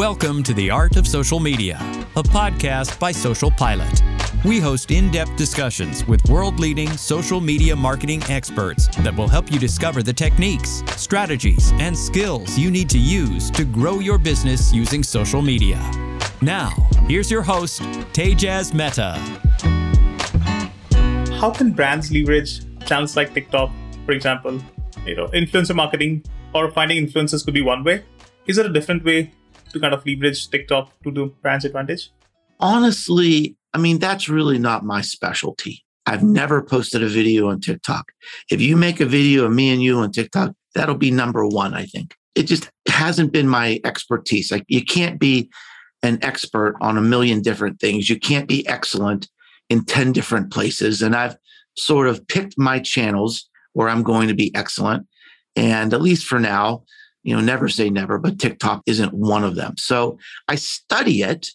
Welcome to The Art of Social Media, a podcast by Social Pilot. We host in depth discussions with world leading social media marketing experts that will help you discover the techniques, strategies, and skills you need to use to grow your business using social media. Now, here's your host, Tejas Mehta. How can brands leverage channels like TikTok, for example? You know, influencer marketing or finding influencers could be one way. Is there a different way to kind of leverage TikTok to the brand's advantage? Honestly, I mean, that's really not my specialty. I've never posted a video on TikTok. If you make a video of me and you on TikTok, that'll be number one, I think. It just hasn't been my expertise. Like you can't be an expert on a million different things. You can't be excellent in 10 different places. And I've sort of picked my channels where I'm going to be excellent. And at least for now, you know, never say never, but TikTok isn't one of them. So I study it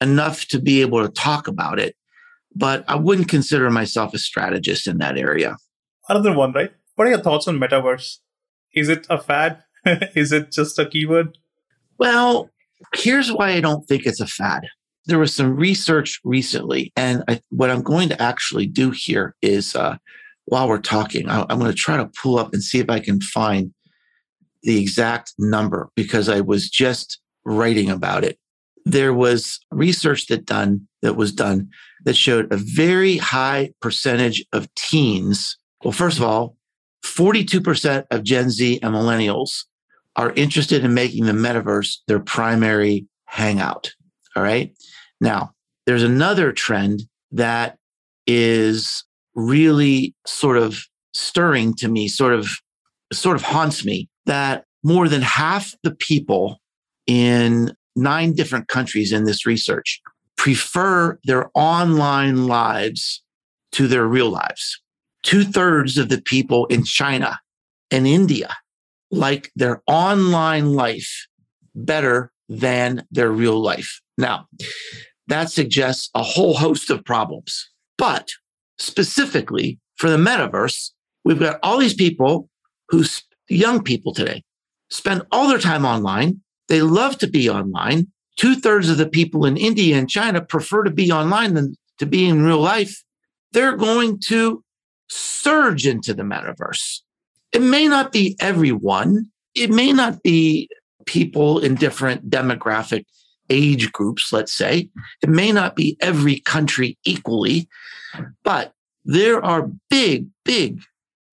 enough to be able to talk about it, but I wouldn't consider myself a strategist in that area. Another one, right? What are your thoughts on metaverse? Is it a fad? Is it just a keyword? Well, here's why I don't think it's a fad. There was some research recently, and I, what I'm going to actually do here is uh, while we're talking, I, I'm going to try to pull up and see if I can find the exact number because I was just writing about it. There was research that done that was done that showed a very high percentage of teens. Well, first of all, 42% of Gen Z and millennials are interested in making the metaverse their primary hangout. All right. Now, there's another trend that is really sort of stirring to me, sort of sort of haunts me that more than half the people in nine different countries in this research prefer their online lives to their real lives. Two thirds of the people in China and India like their online life better than their real life. Now, that suggests a whole host of problems. But specifically for the metaverse, we've got all these people who young people today spend all their time online. They love to be online. Two thirds of the people in India and China prefer to be online than to be in real life. They're going to surge into the metaverse. It may not be everyone. It may not be people in different demographic age groups, let's say. It may not be every country equally, but there are big, big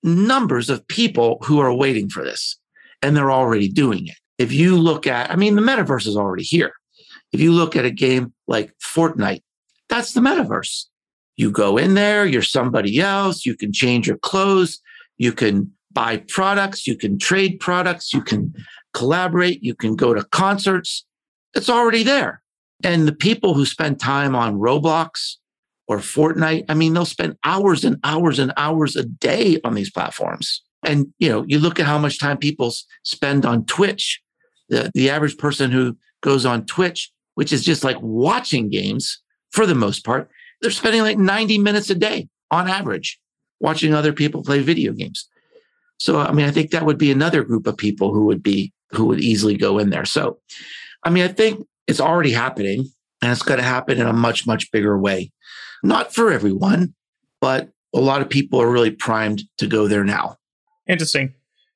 numbers of people who are waiting for this and they're already doing it. If you look at, I mean, the metaverse is already here. If you look at a game like Fortnite, that's the metaverse. You go in there, you're somebody else, you can change your clothes, you can buy products, you can trade products, you can collaborate, you can go to concerts. It's already there. And the people who spend time on Roblox or Fortnite. I mean, they'll spend hours and hours and hours a day on these platforms. And you know, you look at how much time people spend on Twitch. The, the average person who goes on Twitch, which is just like watching games for the most part, they're spending like 90 minutes a day on average watching other people play video games. So, I mean, I think that would be another group of people who would be, who would easily go in there. So, I mean, I think it's already happening and it's going to happen in a much, much bigger way. Not for everyone, but a lot of people are really primed to go there now. Interesting.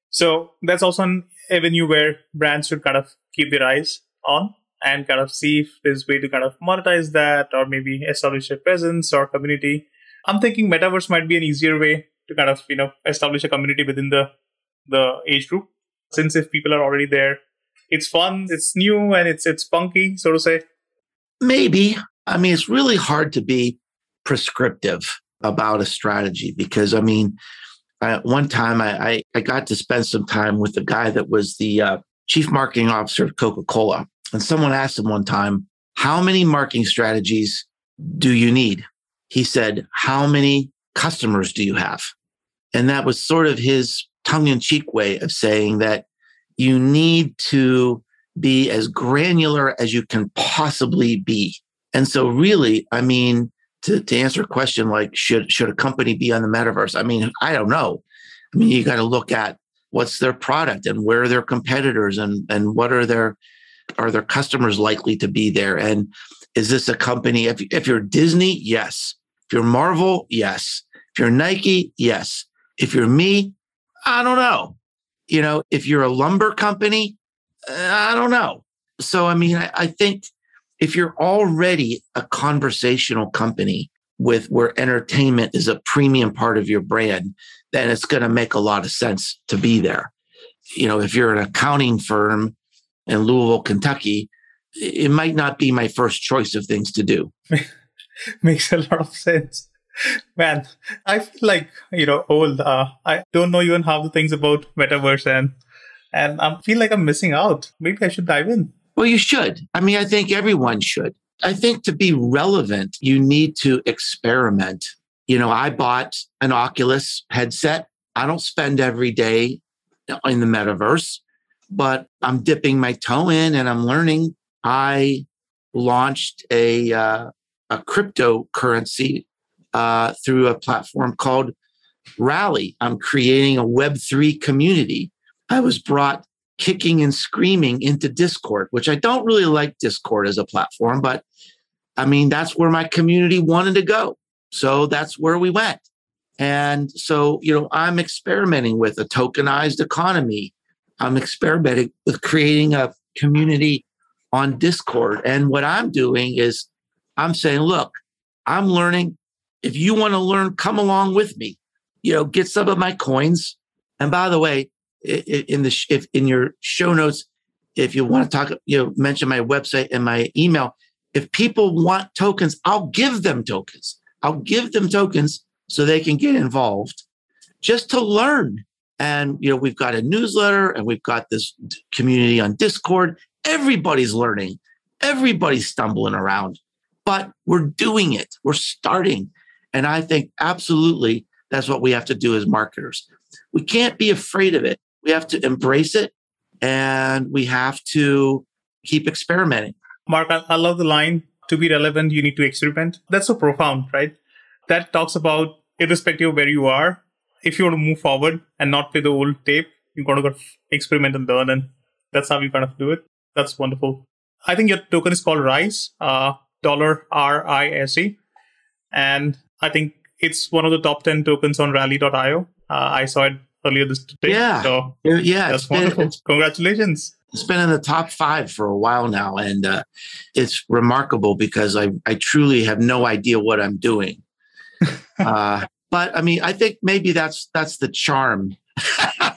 So that's also an avenue where brands should kind of keep their eyes on and kind of see if there's a way to kind of monetize that or maybe establish a presence or community. I'm thinking metaverse might be an easier way to kind of, you know, establish a community within the the age group. Since if people are already there, it's fun, it's new and it's it's funky, so to say. Maybe. I mean, it's really hard to be prescriptive about a strategy because, I mean, I, one time I, I, I, got to spend some time with the guy that was the uh, chief marketing officer of Coca Cola. And someone asked him one time, How many marketing strategies do you need? He said, How many customers do you have? And that was sort of his tongue in cheek way of saying that you need to be as granular as you can possibly be. And so, really, I mean, to, to answer a question like, should, should a company be on the metaverse? I mean, I don't know. I mean, you got to look at what's their product and where are their competitors and, and what are their, are their customers likely to be there? And is this a company? If, if you're Disney, yes. If you're Marvel, yes. If you're Nike, yes. If you're me, I don't know. You know, if you're a lumber company, uh, I don't know. So, I mean, I, I think if you're already a conversational company with where entertainment is a premium part of your brand, then it's going to make a lot of sense to be there. You know, if you're an accounting firm in Louisville, Kentucky, it might not be my first choice of things to do. Makes a lot of sense. Man, I feel like, you know, old. Uh, I don't know even half the things about metaverse and and I feel like I'm missing out. Maybe I should dive in. Well, you should. I mean, I think everyone should. I think to be relevant, you need to experiment. You know, I bought an Oculus headset. I don't spend every day in the metaverse, but I'm dipping my toe in and I'm learning. I launched a uh, a cryptocurrency uh, through a platform called Rally. I'm creating a Web3 community. I was brought kicking and screaming into Discord, which I don't really like Discord as a platform, but I mean, that's where my community wanted to go. So that's where we went. And so, you know, I'm experimenting with a tokenized economy. I'm experimenting with creating a community on Discord. And what I'm doing is I'm saying, look, I'm learning. If you want to learn, come along with me. You know, get some of my coins. And by the way, in the if in your show notes, if you want to talk, you know, mention my website and my email. If people want tokens, I'll give them tokens. I'll give them tokens so they can get involved just to learn. And you know, we've got a newsletter and we've got this community on Discord. Everybody's learning. Everybody's stumbling around, but we're doing it. We're starting. And I think absolutely that's what we have to do as marketers. We can't be afraid of it. We have to embrace it and we have to keep experimenting. Mark, I, love the line to be relevant, you need to experiment. That's so profound, right? That talks about irrespective of where you are, if you want to move forward and not play the old tape, you've got to experiment and learn. And that's how you kind of do it. That's wonderful. I think your token is called RISE, uh, dollar R I S E. And I think it's one of the top 10 tokens on rally.io. Uh, I saw it earlier this day. Yeah. So yeah. That's wonderful. Been, Congratulations. It's been in the top five for a while now. And uh, it's remarkable because I, I truly have no idea what I'm doing. uh, but I mean, I think maybe that's that's the charm.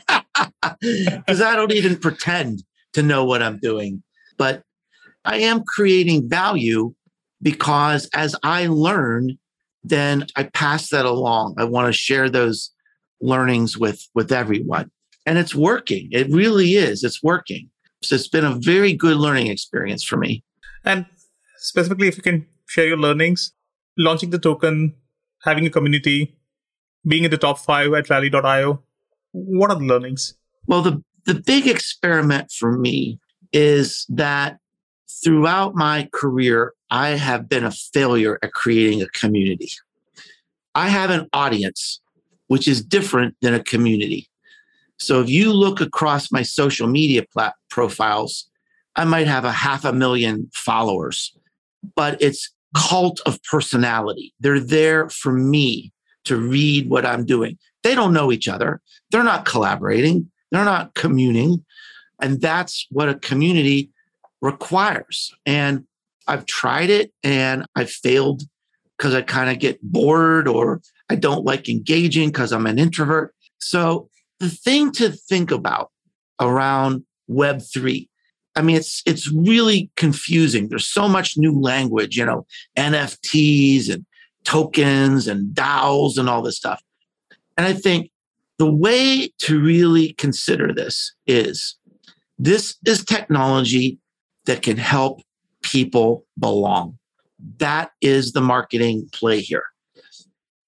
Because I don't even pretend to know what I'm doing. But I am creating value because as I learn, then I pass that along. I want to share those learnings with with everyone. And it's working. It really is. It's working. So it's been a very good learning experience for me. And specifically if you can share your learnings launching the token having a community being in the top five at rally.io what are the learnings? Well the the big experiment for me is that throughout my career i have been a failure at creating a community. I have an audience which is different than a community. So if you look across my social media plat- profiles, I might have a half a million followers, but it's cult of personality. They're there for me to read what I'm doing. They don't know each other. They're not collaborating. They're not communing. And that's what a community requires. And I've tried it and I've failed because I kind of get bored or I don't like engaging because I'm an introvert. So the thing to think about around Web3, I mean, it's it's really confusing. There's so much new language, you know, NFTs and tokens and DAOs and all this stuff. And I think the way to really consider this is this is technology that can help people belong. That is the marketing play here.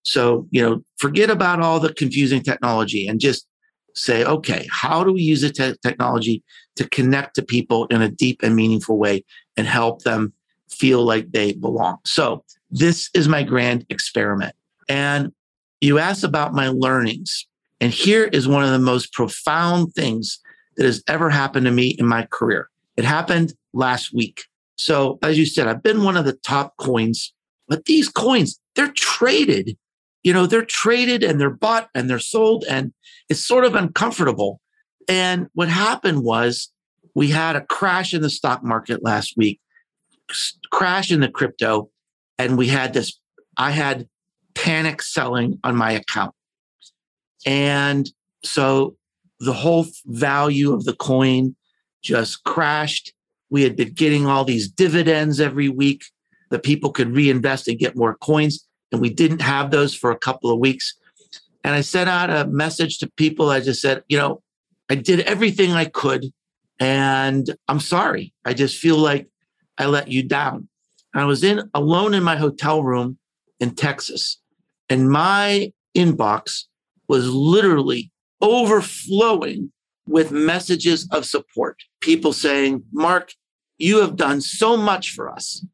So, you know, forget about all the confusing technology and just say, okay, how do we use the te- technology to connect to people in a deep and meaningful way and help them feel like they belong? So, this is my grand experiment. And you asked about my learnings. And here is one of the most profound things that has ever happened to me in my career. It happened last week. So, as you said, I've been one of the top coins, but these coins, they're traded. You know, they're traded and they're bought and they're sold, and it's sort of uncomfortable. And what happened was we had a crash in the stock market last week, crash in the crypto, and we had this. I had panic selling on my account. And so the whole value of the coin just crashed. We had been getting all these dividends every week that people could reinvest and get more coins. And we didn't have those for a couple of weeks. And I sent out a message to people. I just said, you know, I did everything I could. And I'm sorry. I just feel like I let you down. I was in alone in my hotel room in Texas. And my inbox was literally overflowing with messages of support. People saying, Mark, you have done so much for us.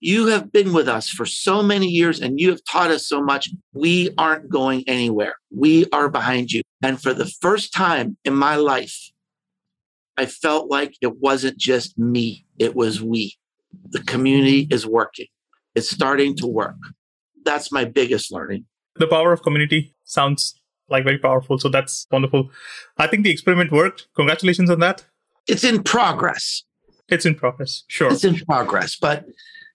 You have been with us for so many years and you have taught us so much. We aren't going anywhere. We are behind you. And for the first time in my life, I felt like it wasn't just me, it was we. The community is working, it's starting to work. That's my biggest learning. The power of community sounds like very powerful. So that's wonderful. I think the experiment worked. Congratulations on that. It's in progress. It's in progress. Sure. It's in progress, but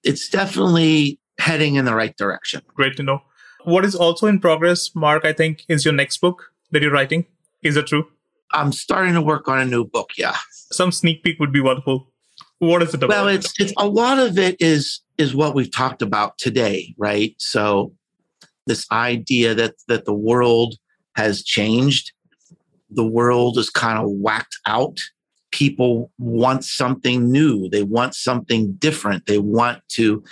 it's definitely heading in the right direction. Great to know. What is also in progress, Mark, I think, is your next book that you're writing. Is that true? I'm starting to work on a new book. Yeah. Some sneak peek would be wonderful. What is it about? Well, it's, it's a lot of it is is what we've talked about today, right? So this idea that that the world has changed. The world is kind of whacked out. People want something new. They want something different. They want to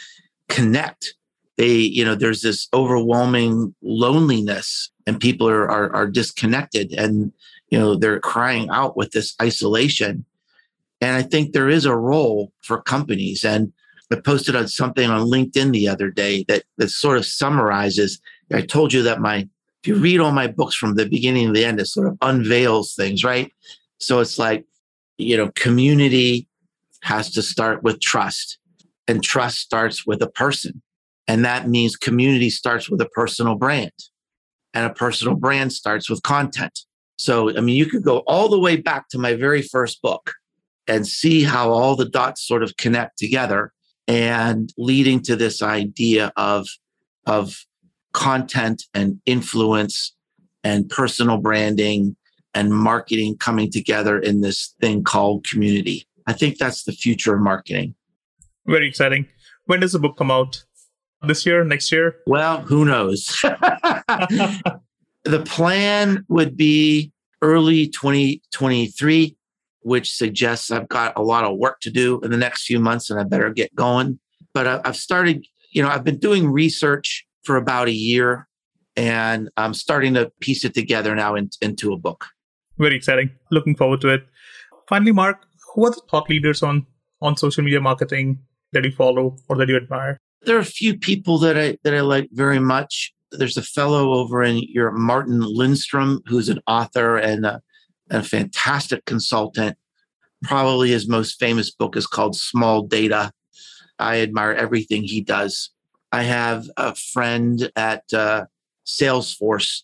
connect. They, you know, there's this overwhelming loneliness and people are, are, are disconnected and, you know, they're crying out with this isolation. And I think there is a role for companies. And I posted on something on LinkedIn the other day that, that sort of summarizes. I told you that my if you read all my books from the beginning to the end, it sort of unveils things, right? So it's like, you know, community has to start with trust, and trust starts with a person. And that means community starts with a personal brand, and a personal brand starts with content. So, I mean, you could go all the way back to my very first book and see how all the dots sort of connect together and leading to this idea of, of content and influence and personal branding and marketing coming together in this thing called community. I think that's the future of marketing. Very exciting. When does the book come out? This year, next year? Well, who knows? the plan would be early 2023, which suggests I've got a lot of work to do in the next few months and I better get going. But I've started, you know, I've been doing research for about a year, and I'm starting to piece it together now in, into a book. Very exciting. Looking forward to it. Finally, Mark, who are the thought leaders on on social media marketing that you follow or that you admire? There are a few people that I that I like very much. There's a fellow over in Europe Martin Lindstrom, who's an author and a, and a fantastic consultant. Probably his most famous book is called Small Data. I admire everything he does. I have a friend at uh, Salesforce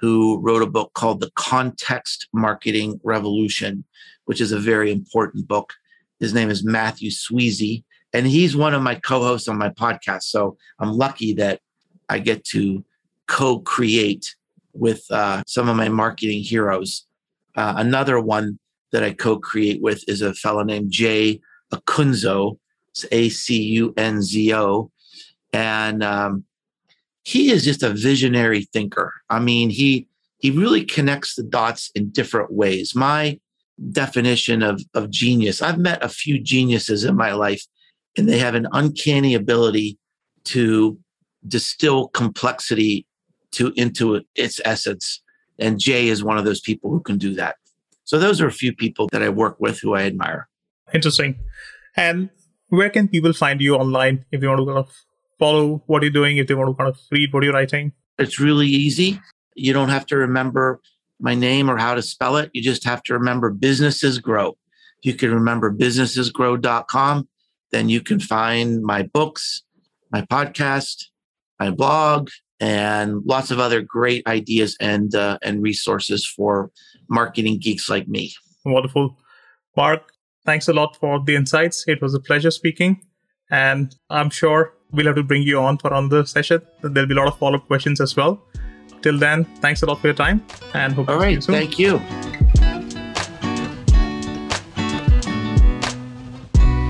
who wrote a book called The Context Marketing Revolution, which is a very important book. His name is Matthew Sweezey, and he's one of my co hosts on my podcast. So I'm lucky that I get to co create with uh, some of my marketing heroes. Uh, another one that I co create with is a fellow named Jay Acunzo. A C U N Z O and um, he is just a visionary thinker. I mean, he he really connects the dots in different ways. My definition of of genius. I've met a few geniuses in my life, and they have an uncanny ability to distill complexity to into its essence. And Jay is one of those people who can do that. So those are a few people that I work with who I admire. Interesting. And where can people find you online if you want to follow what you're doing, if they want to kind of read what you're writing? It's really easy. You don't have to remember my name or how to spell it. You just have to remember businesses grow. If you can remember businessesgrow.com, then you can find my books, my podcast, my blog, and lots of other great ideas and uh, and resources for marketing geeks like me. Wonderful. Mark, thanks a lot for the insights. It was a pleasure speaking. And I'm sure we'll have to bring you on for another session. There'll be a lot of follow up questions as well. Till then, thanks a lot for your time and hope All right, you thank you.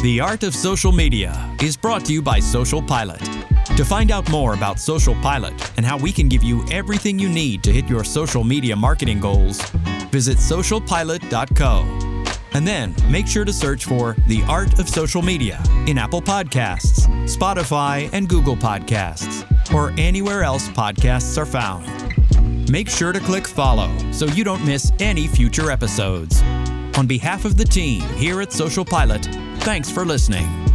The Art of Social Media is brought to you by Social Pilot. To find out more about Social Pilot and how we can give you everything you need to hit your social media marketing goals, visit socialpilot.co. And then make sure to search for The Art of Social Media in Apple Podcasts, Spotify, and Google Podcasts, or anywhere else podcasts are found. Make sure to click follow so you don't miss any future episodes. On behalf of the team here at Social Pilot, thanks for listening.